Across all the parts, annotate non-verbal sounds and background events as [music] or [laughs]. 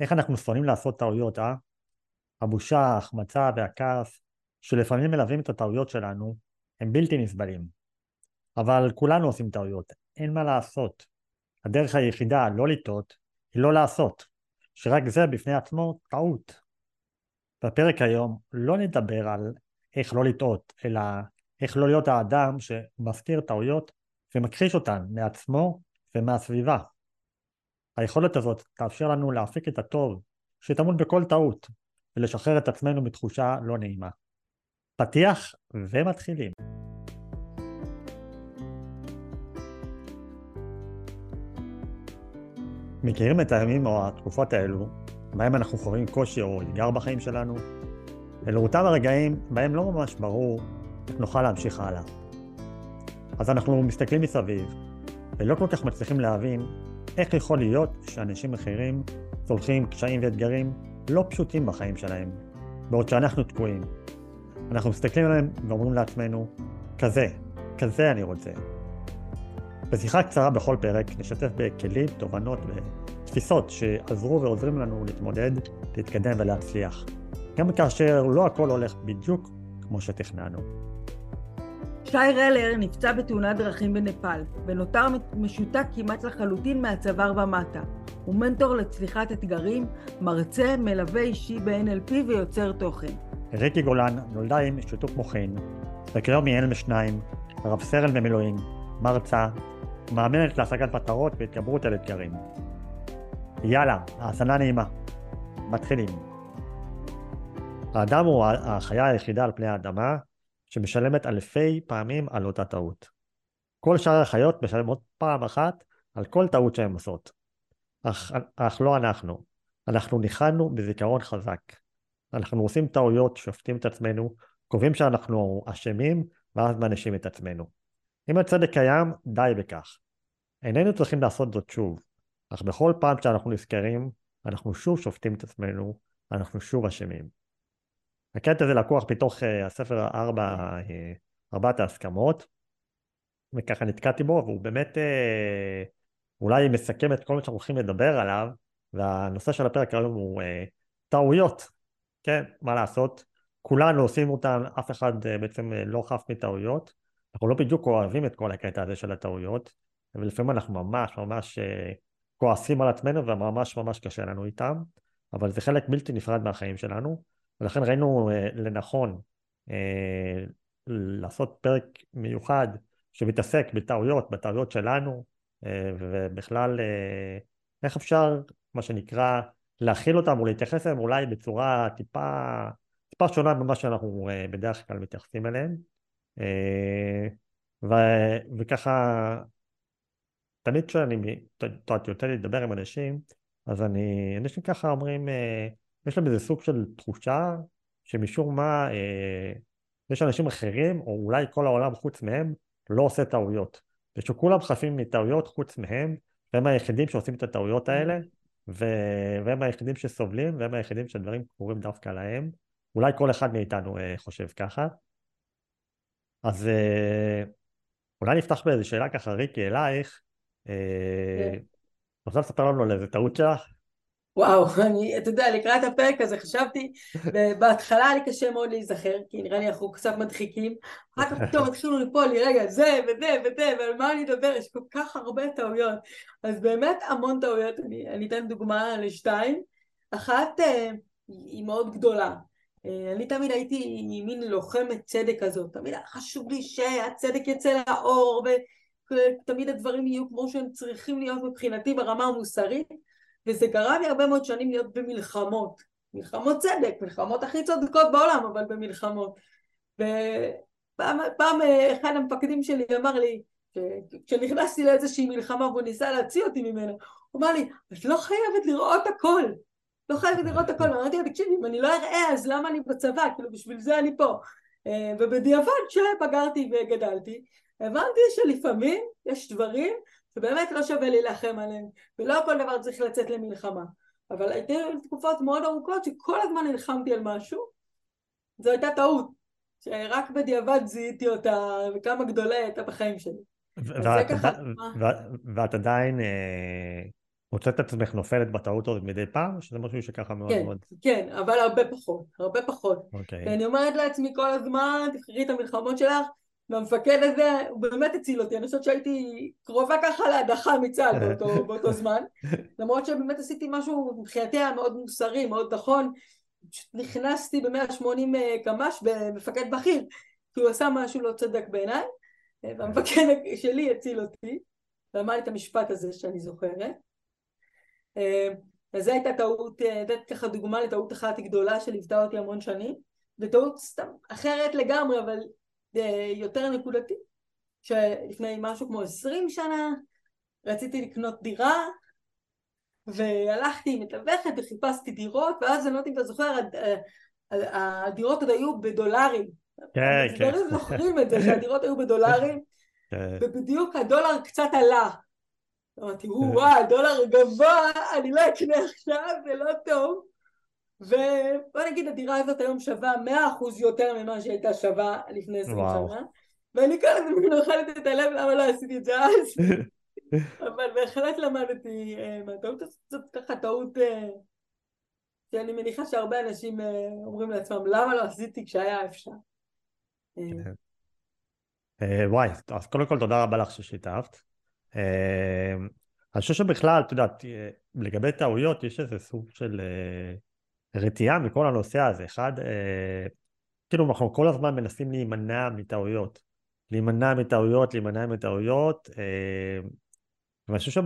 איך אנחנו שונאים לעשות טעויות, אה? הבושה, ההחמצה והכעס שלפעמים מלווים את הטעויות שלנו הם בלתי נסבלים. אבל כולנו עושים טעויות, אין מה לעשות. הדרך היחידה לא לטעות היא לא לעשות, שרק זה בפני עצמו טעות. בפרק היום לא נדבר על איך לא לטעות, אלא איך לא להיות האדם שמזכיר טעויות ומכחיש אותן מעצמו ומהסביבה. היכולת הזאת תאפשר לנו להפיק את הטוב שטמון בכל טעות ולשחרר את עצמנו מתחושה לא נעימה. פתיח ומתחילים. מכירים את הימים או התקופות האלו, בהם אנחנו חווים קושי או אתגר בחיים שלנו? אלו אותם הרגעים בהם לא ממש ברור איך נוכל להמשיך הלאה. אז אנחנו מסתכלים מסביב, ולא כל כך מצליחים להבין איך יכול להיות שאנשים אחרים צולחים קשיים ואתגרים לא פשוטים בחיים שלהם, בעוד שאנחנו תקועים. אנחנו מסתכלים עליהם ואומרים לעצמנו, כזה, כזה אני רוצה. בשיחה קצרה בכל פרק נשתף בכלים, תובנות ותפיסות שעזרו ועוזרים לנו להתמודד, להתקדם ולהצליח. גם כאשר לא הכל הולך בדיוק כמו שתכננו. שי רלר נפצע בתאונת דרכים בנפאל, ונותר משותק כמעט לחלוטין מהצוואר ומטה. הוא מנטור לצליחת אתגרים, מרצה, מלווה אישי ב-NLP ויוצר תוכן. ריקי גולן נולדה עם שיתוק מוחין, וכיום היא אם משניים, רב סרן במילואים, מרצה, מאמנת להשגת מטרות והתגברות על אתגרים. יאללה, האזנה נעימה. מתחילים. האדם הוא החיה היחידה על פני האדמה שמשלמת אלפי פעמים על אותה טעות. כל שאר החיות משלמות פעם אחת על כל טעות שהן עושות. אך, אך לא אנחנו. אנחנו ניחנו בזיכרון חזק. אנחנו עושים טעויות, שופטים את עצמנו, קובעים שאנחנו אשמים, ואז מענישים את עצמנו. אם הצדק קיים, די בכך. איננו צריכים לעשות זאת שוב, אך בכל פעם שאנחנו נזכרים, אנחנו שוב שופטים את עצמנו, אנחנו שוב אשמים. הקטע הזה לקוח מתוך uh, הספר ארבע, uh, ארבעת ההסכמות, וככה נתקעתי בו, והוא באמת uh, אולי מסכם את כל מה שאנחנו הולכים לדבר עליו, והנושא של הפרק היום הוא uh, טעויות, כן, מה לעשות, כולנו עושים אותן, אף אחד uh, בעצם uh, לא חף מטעויות, אנחנו לא בדיוק אוהבים את כל הקטע הזה של הטעויות, ולפעמים אנחנו ממש ממש uh, כועסים על עצמנו וממש ממש קשה לנו איתם, אבל זה חלק בלתי נפרד מהחיים שלנו. ולכן ראינו אה, לנכון אה, לעשות פרק מיוחד שמתעסק בטעויות, בטעויות שלנו, אה, ובכלל איך אפשר, מה שנקרא, להכיל אותם ולהתייחס אליהם אולי בצורה טיפה, טיפה שונה ממה שאנחנו בדרך כלל מתייחסים אליהם. ו, וככה, תמיד כשאני יוצא לי לדבר עם אנשים, אז אני, אנשים ככה אומרים, יש להם איזה סוג של תחושה שמשום מה אה, יש אנשים אחרים, או אולי כל העולם חוץ מהם, לא עושה טעויות. ושכולם חפים מטעויות חוץ מהם, והם היחידים שעושים את הטעויות האלה, ו- והם היחידים שסובלים, והם היחידים שדברים קורים דווקא להם. אולי כל אחד מאיתנו אה, חושב ככה. אז אה, אולי נפתח באיזו שאלה ככה, ריקי, אלייך. אה, כן. רוצה לספר לנו על איזה טעות שלך? וואו, [laughs] אני, אתה יודע, לקראת הפרק הזה חשבתי, ובהתחלה היה לי קשה מאוד להיזכר, כי נראה לי אנחנו קצת מדחיקים, אחר כך פתאום [laughs] התחילו ליפול לי, רגע, זה וזה וזה, ועל מה אני אדבר, יש כל כך הרבה טעויות, אז באמת המון טעויות, אני, אני אתן דוגמה לשתיים, אחת אה, היא מאוד גדולה, אה, אני תמיד הייתי מין לוחמת צדק כזאת, תמיד היה חשוב לי שהצדק יצא לאור, ותמיד הדברים יהיו כמו שהם צריכים להיות מבחינתי ברמה המוסרית, וזה גרם לי הרבה מאוד שנים להיות במלחמות, מלחמות צדק, מלחמות הכי צודקות בעולם, אבל במלחמות. ופעם אחד המפקדים שלי אמר לי, כשנכנסתי לאיזושהי מלחמה והוא ניסה להוציא אותי ממנה, הוא אמר לי, את לא חייבת לראות הכל, לא חייבת לראות הכל, אמרתי לו, תקשיבי, אם אני לא אראה אז למה אני בצבא, כאילו בשביל זה אני פה. אה, ובדיעבד שבגרתי וגדלתי, הבנתי שלפעמים יש דברים שבאמת לא שווה להילחם עליהם, ולא כל דבר צריך לצאת למלחמה. אבל הייתי תקופות מאוד ארוכות שכל הזמן נלחמתי על משהו, זו הייתה טעות, שרק בדיעבד זיהיתי אותה, וכמה גדולה הייתה בחיים שלי. ואת עדיין, אה, מוצאת את עצמך נופלת בטעות הזאת מדי פעם, שזה משהו שככה מאוד כן, מאוד... כן, אבל הרבה פחות, הרבה פחות. אוקיי. ואני אומרת לעצמי כל הזמן, תבחרי את המלחמות שלך, והמפקד הזה, הוא באמת הציל אותי, אני חושבת שהייתי קרובה ככה להדחה מצה"ל באותו, [laughs] באותו זמן, למרות שבאמת עשיתי משהו מבחינתי היה מאוד מוסרי, מאוד נכון, פשוט נכנסתי ב-180 קמ"ש במפקד בכיר, כי הוא עשה משהו לא צדק בעיניי, והמפקד [laughs] שלי הציל אותי, ואמר לי את המשפט הזה שאני זוכרת. אז זו הייתה טעות, לתת ככה דוגמה לטעות אחת גדולה שליוותה אותי המון שנים, וטעות סתם אחרת לגמרי, אבל יותר נקודתי, שלפני משהו כמו עשרים שנה רציתי לקנות דירה והלכתי עם מתווכת וחיפשתי דירות ואז אני לא יודעת אם אתה זוכר הדירות עוד היו בדולרים. כן, כן. זוכרים את זה שהדירות היו בדולרים. [laughs] כן. ובדיוק הדולר קצת עלה. אמרתי וואי הדולר גבוה אני לא אקנה עכשיו זה לא טוב ובוא נגיד הדירה הזאת היום שווה מאה אחוז יותר ממה שהייתה שווה לפני עשרים שנה. ואני כל הזמן אוכלת את הלב למה לא עשיתי את זה אז. [laughs] אבל בהחלט למדתי אה, מהטעות הזאת זאת ככה טעות אה, שאני מניחה שהרבה אנשים אה, אומרים לעצמם למה לא עשיתי כשהיה אפשר? כן. וואי, אז קודם כל תודה רבה לך ששיתפת. אני חושב שבכלל, את יודעת, לגבי טעויות יש איזה סוג של רתיעה מכל הנושא הזה. אחד, אה, כאילו אנחנו כל הזמן מנסים להימנע מטעויות. להימנע מטעויות, להימנע מטעויות. אה, ואני חושב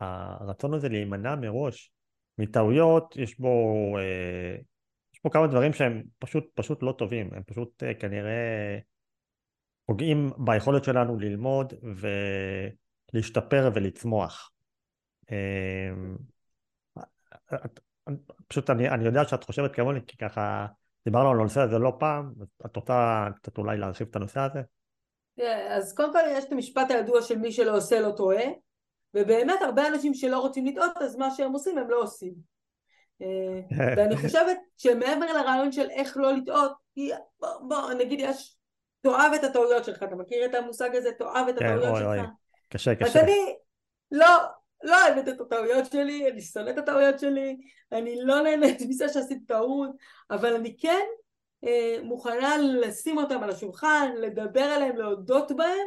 שהרצון הזה להימנע מראש מטעויות, יש בו, אה, יש פה כמה דברים שהם פשוט, פשוט לא טובים. הם פשוט אה, כנראה פוגעים ביכולת שלנו ללמוד ולהשתפר ולצמוח. אה, פשוט אני, אני יודע שאת חושבת כמוני, כי ככה דיברנו על הנושא הזה לא פעם, את רוצה קצת אולי להרחיב את הנושא הזה? כן, אז קודם כל יש את המשפט הידוע של מי שלא עושה לא טועה, ובאמת הרבה אנשים שלא רוצים לטעות, אז מה שהם עושים הם לא עושים. אה, [laughs] ואני חושבת שמעבר לרעיון של איך לא לטעות, בוא, בוא נגיד יש, תאהב את הטעויות שלך, אתה מכיר את המושג הזה, תאהב את כן, הטעויות שלך? קשה, קשה. אז אני לא, לא אוהבת את הטעויות שלי, אני שונאת את הטעויות שלי, אני לא נהנית [laughs] מזה שעשיתי טעות, אבל אני כן אה, מוכנה לשים אותם על השולחן, לדבר עליהם, להודות בהם,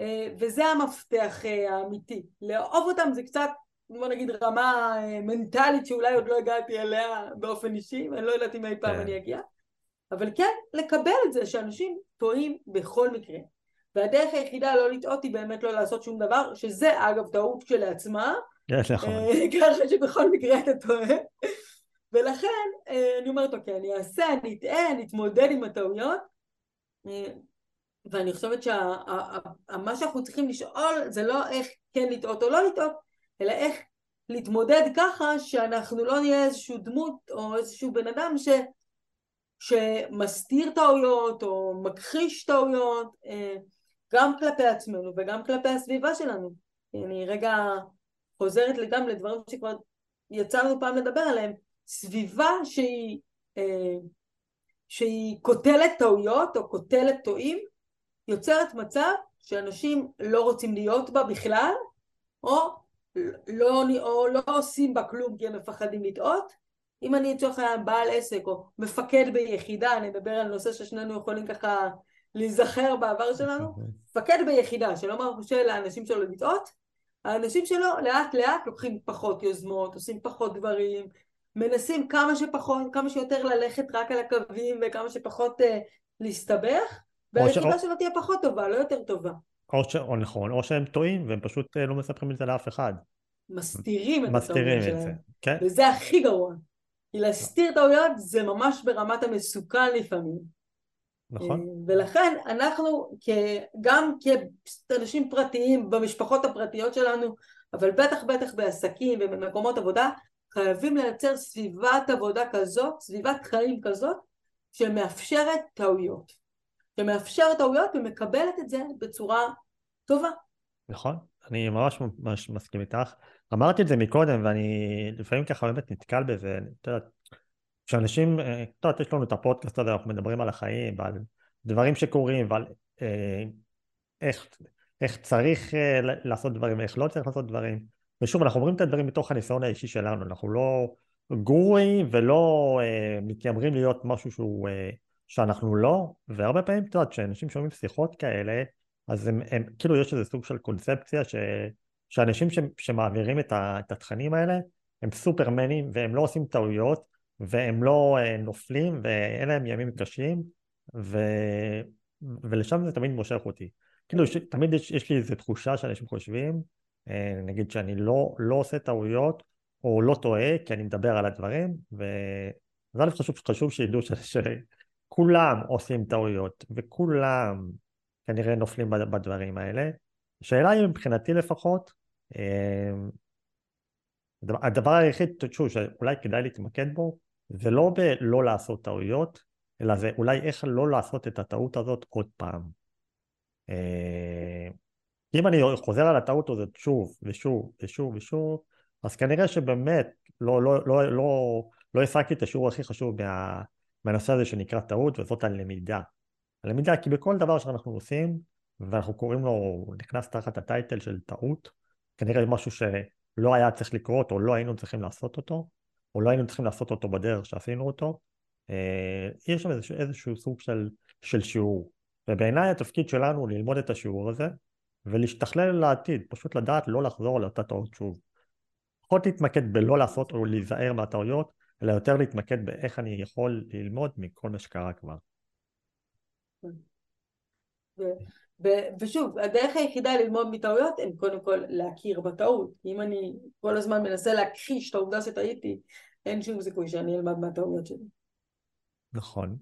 אה, וזה המפתח אה, האמיתי. לאהוב אותם זה קצת, בוא נגיד, רמה אה, מנטלית שאולי עוד לא הגעתי אליה באופן אישי, ואני לא יודעת אם אי פעם כן. אני אגיע, אבל כן לקבל את זה שאנשים טועים בכל מקרה. והדרך היחידה לא לטעות היא באמת לא לעשות שום דבר, שזה אגב טעות כשלעצמה, כן, נכון. אה, ככה שבכל מקרה אתה טועה, ולכן אה, אני אומרת אוקיי, אני אעשה, אני אטעה, אני אתמודד עם הטעויות, אה, ואני חושבת שמה שאנחנו צריכים לשאול זה לא איך כן לטעות או לא לטעות, אלא איך להתמודד ככה שאנחנו לא נהיה איזשהו דמות או איזשהו בן אדם ש... שמסתיר טעויות או מכחיש טעויות גם כלפי עצמנו וגם כלפי הסביבה שלנו. אני רגע חוזרת גם לדברים שכבר יצא לנו פעם לדבר עליהם. סביבה שהיא, אה, שהיא קוטלת טעויות או קוטלת טועים, יוצרת מצב שאנשים לא רוצים להיות בה בכלל, או לא, או לא עושים בה כלום כי הם מפחדים לטעות. אם אני לצורך העניין בעל עסק או מפקד ביחידה, אני אדבר על נושא ששנינו יכולים ככה להיזכר בעבר שלנו, מפקד ביחידה שלא מרשה לאנשים שלו לטעות, האנשים שלו לאט לאט לוקחים פחות יוזמות, עושים פחות דברים, מנסים כמה שפחות, כמה שיותר ללכת רק על הקווים וכמה שפחות uh, להסתבך, והיחידה שלו תהיה פחות טובה, לא יותר טובה. או, ש... או נכון, או שהם טועים והם פשוט uh, לא מספרים את זה לאף אחד. מסתירים את הטעויות שלהם. כן. וזה הכי גרוע. כי להסתיר טעויות זה ממש ברמת המסוכן לפעמים. נכון. אה, ולכן אנחנו גם כאנשים פרטיים במשפחות הפרטיות שלנו, אבל בטח בטח בעסקים ובמקומות עבודה, חייבים לייצר סביבת עבודה כזאת, סביבת חיים כזאת, שמאפשרת טעויות. שמאפשרת טעויות ומקבלת את זה בצורה טובה. נכון, אני ממש ממש מסכים איתך. אמרתי את זה מקודם ואני לפעמים ככה באמת נתקל בזה, את יודעת, כשאנשים, אה, את יודעת, יש לנו את הפודקאסט הזה, אנחנו מדברים על החיים ועל דברים שקורים ועל אה, איך, איך צריך אה, לעשות דברים ואיך לא צריך לעשות דברים. ושוב, אנחנו אומרים את הדברים מתוך הניסיון האישי שלנו, אנחנו לא גורים ולא אה, מתיימרים להיות משהו שהוא, אה, שאנחנו לא, והרבה פעמים, את יודעת, כשאנשים שומעים שיחות כאלה, אז הם, הם, כאילו יש איזה סוג של קונספציה ש, שאנשים ש, שמעבירים את, ה, את התכנים האלה, הם סופרמנים והם לא עושים טעויות והם לא אה, נופלים ואין להם ימים קשים ו... ולשם זה תמיד מושך אותי. כאילו ש... תמיד יש, יש לי איזו תחושה שאנשים חושבים, אה, נגיד שאני לא, לא עושה טעויות או לא טועה כי אני מדבר על הדברים וזה א' חשוב, חשוב שידעו ש... שכולם עושים טעויות וכולם כנראה נופלים בדברים האלה. השאלה היא מבחינתי לפחות, אה, הדבר היחיד, שוב, שאולי כדאי להתמקד בו, זה לא בלא לעשות טעויות, אלא זה אולי איך לא לעשות את הטעות הזאת עוד פעם. אה, אם אני חוזר על הטעות הזאת שוב ושוב ושוב ושוב, אז כנראה שבאמת לא, לא, לא, לא, לא השגתי את השיעור הכי חשוב מה, מהנושא הזה שנקרא טעות, וזאת הלמידה. הלמידה, כי בכל דבר שאנחנו עושים, ואנחנו קוראים לו, נכנס תחת הטייטל של טעות, כנראה משהו שלא היה צריך לקרות, או לא היינו צריכים לעשות אותו, או לא היינו צריכים לעשות אותו בדרך שעשינו אותו, אה, יש שם איזשהו, איזשהו סוג של, של שיעור. ובעיניי התפקיד שלנו הוא ללמוד את השיעור הזה, ולהשתכלל לעתיד, פשוט לדעת לא לחזור על אותה טעות שוב. פחות להתמקד בלא לעשות או להיזהר מהטעויות, אלא יותר להתמקד באיך אני יכול ללמוד מכל מה שקרה כבר. ושוב, הדרך היחידה ללמוד מטעויות הם קודם כל להכיר בטעות. אם אני כל הזמן מנסה להכחיש את העובדה שטעיתי, אין שום סיכוי שאני אלמד מהטעויות שלי. נכון.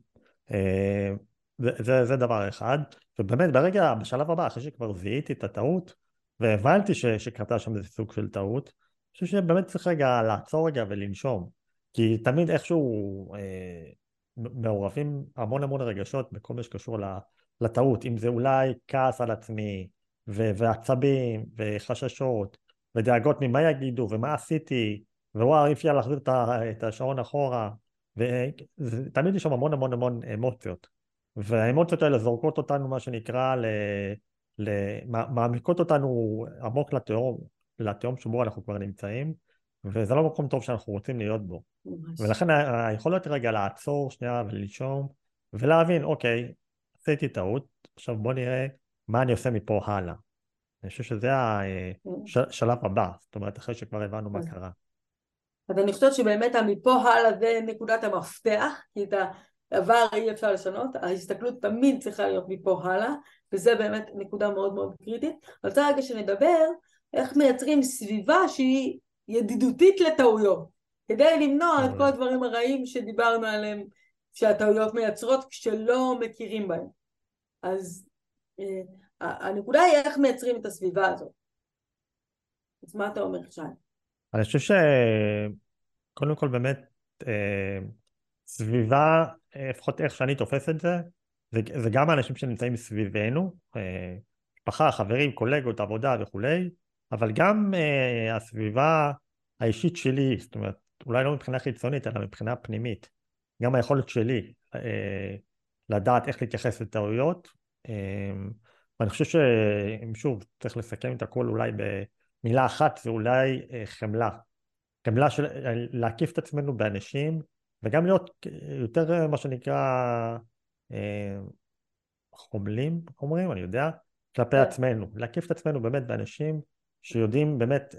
אה, זה, זה, זה דבר אחד, ובאמת ברגע, בשלב הבא, אחרי שכבר זיהיתי את הטעות, והבנתי ש, שקרתה שם איזה סוג של טעות, אני חושב שבאמת צריך רגע לעצור רגע ולנשום, כי תמיד איכשהו אה, מעורבים המון המון רגשות בכל מה שקשור לטעות, אם זה אולי כעס על עצמי, ו- ועצבים, וחששות, ודאגות ממה יגידו, ומה עשיתי, ווואו, אי אפשר להחזיר את השעון אחורה, ותמיד יש שם המון המון המון אמוציות, והאמוציות האלה זורקות אותנו, מה שנקרא, ל... ל... מעמיקות אותנו עמוק לתהום, לתהום שבו אנחנו כבר נמצאים, וזה לא מקום טוב שאנחנו רוצים להיות בו. ממש. ולכן היכולת רגע לעצור שנייה ולנשום, ולהבין, אוקיי, עשיתי טעות, עכשיו בוא נראה מה אני עושה מפה הלאה. אני חושב שזה השלב הבא, זאת אומרת אחרי שכבר הבנו מה קרה. אז אני חושבת שבאמת המפה הלאה זה נקודת המפתח, כי את העבר אי אפשר לשנות, ההסתכלות תמיד צריכה להיות מפה הלאה, וזה באמת נקודה מאוד מאוד קריטית. אני רוצה רגע שנדבר איך מייצרים סביבה שהיא ידידותית לטעויות, כדי למנוע את כל הדברים הרעים שדיברנו עליהם שהטעויות מייצרות כשלא מכירים בהם. אז אה, הנקודה היא איך מייצרים את הסביבה הזאת. אז מה אתה אומר, שי? אני חושב שקודם כל באמת אה, סביבה, אה, לפחות איך שאני תופס את זה, זה, זה גם האנשים שנמצאים סביבנו, משפחה, חברים, קולגות, עבודה וכולי, אבל גם הסביבה האישית שלי, זאת אומרת, אולי לא מבחינה חיצונית, אלא מבחינה פנימית. גם היכולת שלי אה, לדעת איך להתייחס לטעויות. אה, ואני חושב שאם שוב צריך לסכם את הכל אולי במילה אחת זה אולי אה, חמלה. חמלה של להקיף את עצמנו באנשים וגם להיות יותר מה שנקרא חומלים אומרים אני יודע כלפי כן. עצמנו להקיף את עצמנו באמת באנשים שיודעים באמת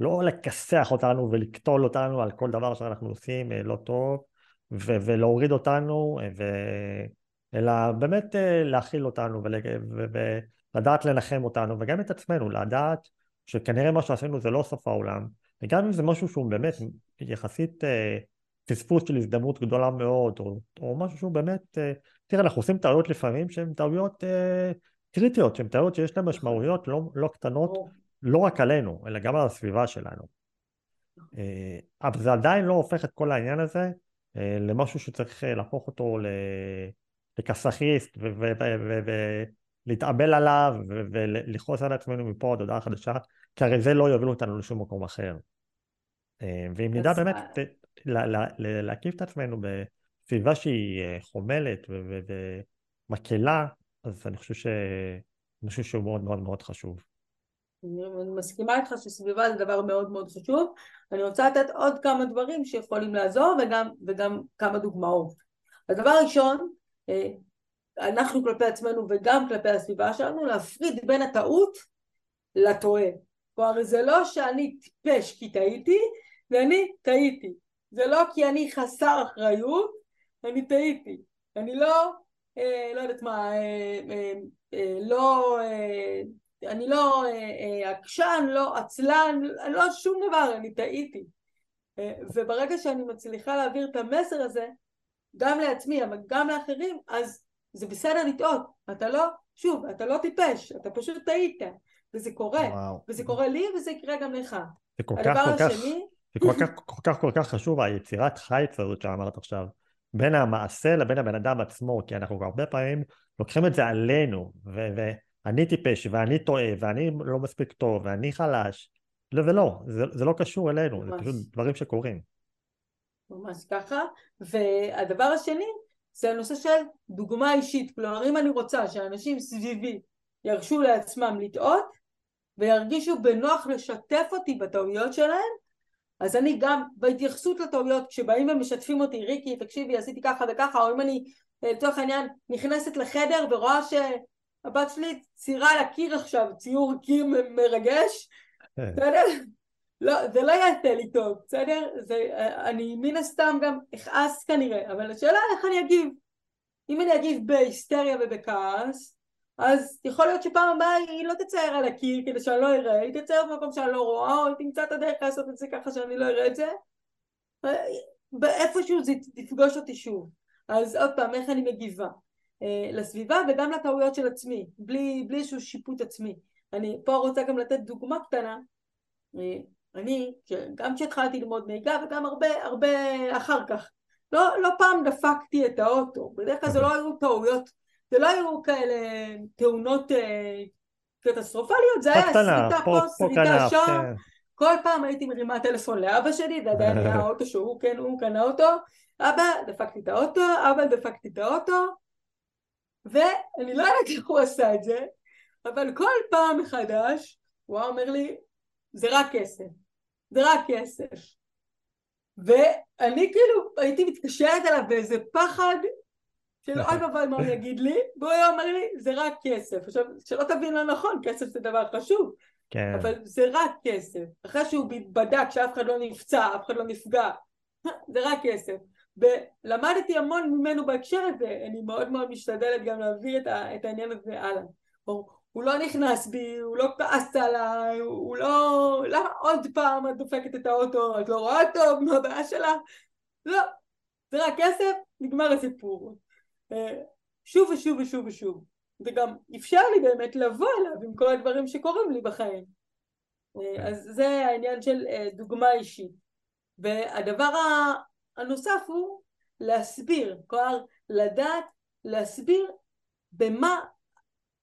לא לכסח אותנו ולקטול אותנו על כל דבר שאנחנו עושים לא טוב ו- ולהוריד אותנו, ו- אלא באמת אה, להכיל אותנו ול- ולדעת לנחם אותנו, וגם את עצמנו, לדעת שכנראה מה שעשינו זה לא סוף העולם, וגם אם זה משהו שהוא באמת יחסית אה, פספוס של הזדמנות גדולה מאוד, או, או משהו שהוא באמת, אה, תראה, אנחנו עושים טעויות לפעמים שהן טעויות קריטיות, שהן טעויות שיש להן משמעויות לא, לא קטנות, לא רק עלינו, אלא גם על הסביבה שלנו. אה, אבל זה עדיין לא הופך את כל העניין הזה למשהו שצריך אה, להפוך אותו לכסאחיסט ולהתאבל עליו ולכעוס על עצמנו מפה עד הודעה חדשה, כי הרי זה לא יוביל אותנו לשום מקום אחר. אה, ואם נדע באמת להקיף את עצמנו בסביבה שהיא חומלת ומקלה, אז אני חושב, ש... שהוא מאוד מאוד מאוד חשוב. אני מסכימה איתך שסביבה זה דבר מאוד מאוד חשוב. אני רוצה לתת עוד כמה דברים שיכולים לעזור וגם, וגם כמה דוגמאות. הדבר הראשון, אה, אנחנו כלפי עצמנו וגם כלפי הסביבה שלנו, להפריד בין הטעות לטועה. כלומר, זה לא שאני טיפש כי טעיתי, ואני טעיתי. זה לא כי אני חסר אחריות, אני טעיתי. אני לא, אה, לא יודעת מה, אה, אה, אה, לא, אה, אני לא אה, אה, עקשן, לא עצלן, לא שום דבר, אני טעיתי. אה, וברגע שאני מצליחה להעביר את המסר הזה, גם לעצמי, אבל גם לאחרים, אז זה בסדר לטעות. אתה לא, שוב, אתה לא טיפש, אתה פשוט טעית. וזה קורה, וואו. וזה קורה לי וזה יקרה גם לך. זה כל כך כל כך, השני... זה כל כך כל כך כל כך חשוב היצירת חיץ הזאת שאמרת עכשיו, בין המעשה לבין הבן אדם עצמו, כי אנחנו הרבה פעמים לוקחים את זה עלינו, ו- ואני טיפש, ואני טועה, ואני לא מספיק טוב, ואני חלש. לא ולא, זה, זה לא קשור אלינו, ממש. זה פשוט דברים שקורים. ממש ככה. והדבר השני, זה הנושא של דוגמה אישית. כלומר, אם אני רוצה שאנשים סביבי ירשו לעצמם לטעות, וירגישו בנוח לשתף אותי בטעויות שלהם, אז אני גם בהתייחסות לטעויות, כשבאים ומשתפים אותי, ריקי, תקשיבי, עשיתי ככה וככה, או אם אני לצורך העניין נכנסת לחדר ורואה שהבת שלי ציירה על הקיר עכשיו ציור קיר מרגש, כן. בסדר? לא, זה לא יעשה לי טוב, בסדר? זה, אני מן הסתם גם אכעס כנראה, אבל השאלה איך אני אגיב. אם אני אגיב בהיסטריה ובכעס, אז יכול להיות שפעם הבאה היא לא תצייר על הקיר כדי שאני לא אראה, היא תצייר במקום שאני לא רואה, או היא תמצא את הדרך לעשות את זה ככה שאני לא אראה את זה. באיפשהו זה תפגוש אותי שוב. אז עוד פעם, איך אני מגיבה? אה, לסביבה וגם לטעויות של עצמי, בלי, בלי איזשהו שיפוט עצמי. אני פה רוצה גם לתת דוגמה קטנה. אה, אני, גם כשהתחלתי ללמוד נהיגה וגם הרבה הרבה אחר כך, לא, לא פעם דפקתי את האוטו, בדרך כלל זה לא היו טעויות זה לא היו כאלה תאונות אה, קטסטרופליות, זה היה שריטה פה, שריטה שם. כן. כל פעם הייתי מרימה טלפון לאבא שלי, זה עדיין היה [laughs] האוטו שהוא, כן, הוא קנה אותו. אבא, דפקתי את האוטו, אבא, דפקתי את האוטו. ואני לא יודעת איך הוא עשה את זה, אבל כל פעם מחדש, הוא היה אומר לי, זה רק כסף. זה רק כסף. ואני כאילו הייתי מתקשרת אליו באיזה פחד של אוי ואבוי מה הוא יגיד לי, והוא היה אומר לי, זה רק כסף. עכשיו, שלא תבין לא נכון, כסף זה דבר חשוב, כן. אבל זה רק כסף. אחרי שהוא בדק שאף אחד לא נפצע, אף אחד לא נפגע, זה רק כסף. ולמדתי המון ממנו בהקשר הזה, אני מאוד מאוד משתדלת גם להעביר את, את העניין הזה הלאה. הוא, לא נכנס בי, הוא לא כעס עליי, הוא לא... למה עוד פעם את דופקת את האוטו, את לא רואה טוב, מה הבעיה שלה? לא, זה רק כסף, נגמר הסיפור. אה, שוב ושוב ושוב ושוב. וגם אפשר לי באמת לבוא אליו עם כל הדברים שקורים לי בחיים. אה, אז זה העניין של אה, דוגמה אישית. והדבר הנוסף הוא להסביר, כלומר לדעת להסביר במה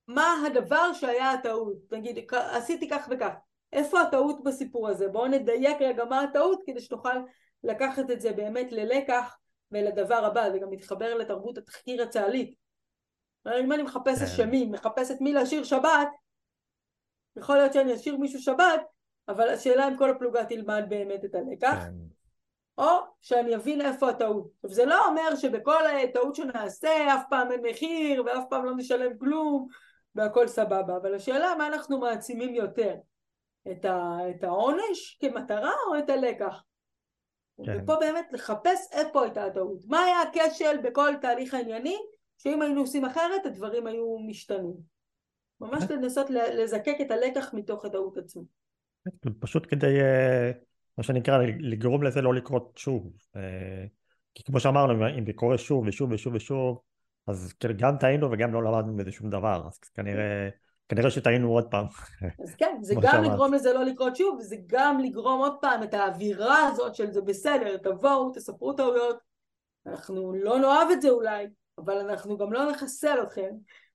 מה הדבר שהיה הטעות. נגיד, עשיתי כך וכך. איפה הטעות בסיפור הזה? בואו נדייק רגע מה הטעות כדי שתוכל לקחת את זה באמת ללקח ולדבר הבא, זה גם מתחבר לתרבות התחקיר הצה"לית. אם אני מחפש כן. אשמים, מחפש את מי להשאיר שבת, יכול להיות שאני אשאיר מישהו שבת, אבל השאלה אם כל הפלוגה תלמד באמת את הלקח, כן. או שאני אבין איפה הטעות. עכשיו זה לא אומר שבכל טעות שנעשה אף פעם אין מחיר ואף פעם לא נשלם כלום והכל סבבה, אבל השאלה מה אנחנו מעצימים יותר, את, ה, את העונש כמטרה או את הלקח? כן. ופה באמת לחפש איפה הייתה הטעות. מה היה הכשל בכל תהליך הענייני, שאם היינו עושים אחרת הדברים היו משתנים. ממש כן. לנסות לזקק את הלקח מתוך הטעות עצמה. פשוט כדי, אה, מה שנקרא, לגרום לזה לא לקרות שוב. אה, כי כמו שאמרנו, אם זה קורה שוב ושוב ושוב ושוב, אז גם טעינו וגם לא למדנו בזה שום דבר, אז כנראה כנראה שטעינו עוד פעם. אז כן, זה [laughs] גם לגרום לזה לא לקרות שוב, וזה גם לגרום עוד פעם את האווירה הזאת של זה בסדר, תבואו, תספרו טעויות. אנחנו לא נאהב את זה אולי, אבל אנחנו גם לא נחסל אתכם,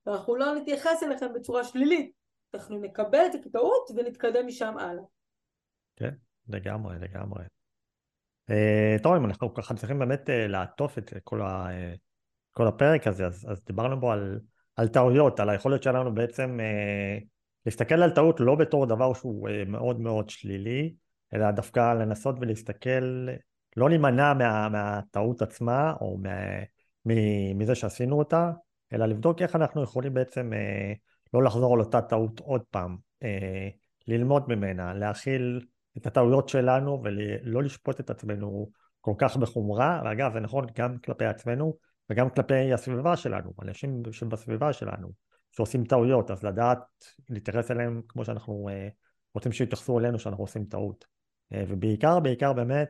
ואנחנו לא נתייחס אליכם בצורה שלילית. אנחנו נקבל את זה כטעות ונתקדם משם הלאה. כן, לגמרי, לגמרי. אה, טוב, אם אנחנו ככה צריכים באמת אה, לעטוף את כל, ה, אה, כל הפרק הזה, אז, אז דיברנו בו על... על טעויות, על היכולת שלנו בעצם להסתכל על טעות לא בתור דבר שהוא מאוד מאוד שלילי, אלא דווקא לנסות ולהסתכל, לא להימנע מה, מהטעות עצמה או מה, מזה שעשינו אותה, אלא לבדוק איך אנחנו יכולים בעצם לא לחזור על אותה טעות עוד פעם, ללמוד ממנה, להכיל את הטעויות שלנו ולא לשפוט את עצמנו כל כך בחומרה, ואגב זה נכון גם כלפי עצמנו וגם כלפי הסביבה שלנו, אנשים שבסביבה שלנו שעושים טעויות, אז לדעת להתייחס אליהם כמו שאנחנו אה, רוצים שיתייחסו אלינו שאנחנו עושים טעות. אה, ובעיקר, בעיקר באמת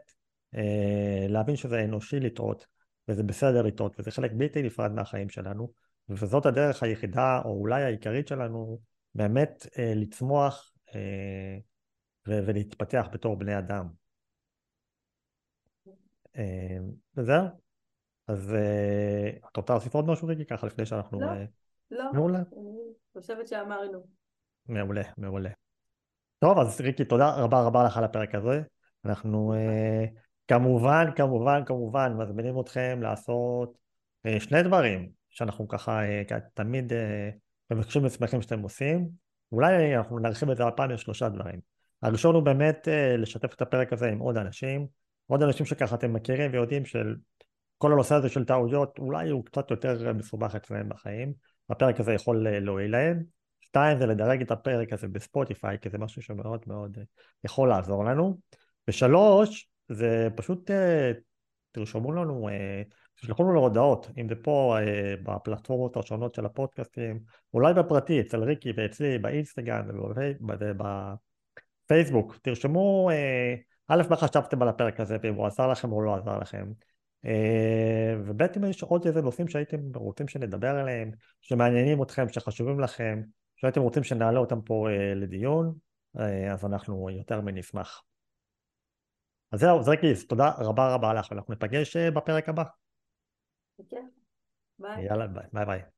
אה, להבין שזה אנושי לטעות וזה בסדר לטעות וזה חלק בלתי נפרד מהחיים שלנו וזאת הדרך היחידה או אולי העיקרית שלנו באמת לצמוח ולהתפתח בתור בני אדם. וזהו. אז את רוצה להוסיף עוד משהו ריקי ככה לפני שאנחנו... לא, לא. מעולה. אני חושבת שאמרנו. מעולה, מעולה. טוב, אז ריקי, תודה רבה רבה לך על הפרק הזה. אנחנו כמובן, כמובן, כמובן מזמינים אתכם לעשות שני דברים שאנחנו ככה תמיד מבקשים ושמחים שאתם עושים. אולי אנחנו נרחיב את זה הפעם לשלושה דברים. הראשון הוא באמת uh, לשתף את הפרק הזה עם עוד אנשים, עוד אנשים שככה אתם מכירים ויודעים שכל הנושא הזה של טעויות אולי הוא קצת יותר מסובך אצלם בחיים, הפרק הזה יכול להועיל להם. שתיים זה לדרג את הפרק הזה בספוטיפיי, כי זה משהו שמאוד מאוד אה, יכול לעזור לנו. ושלוש, זה פשוט אה, תרשמו לנו, אה, תשלחו לנו הודעות, אם זה פה בפלטפורמות השונות של הפודקאסטים, אולי בפרטי, אצל ריקי ואצלי, באינסטגרם ובפייסבוק, תרשמו א', מה חשבתם על הפרק הזה, ואם הוא עזר לכם או לא עזר לכם. וב' אם יש עוד איזה נושאים שהייתם רוצים שנדבר עליהם, שמעניינים אתכם, שחשובים לכם, שהייתם רוצים שנעלה אותם פה אה, לדיון, אה, אז אנחנו יותר מנשמח. אז זהו, זרקיס, תודה רבה רבה לך, ואנחנו ניפגש אה, בפרק הבא. כן, ביי. יאללה, ביי ביי.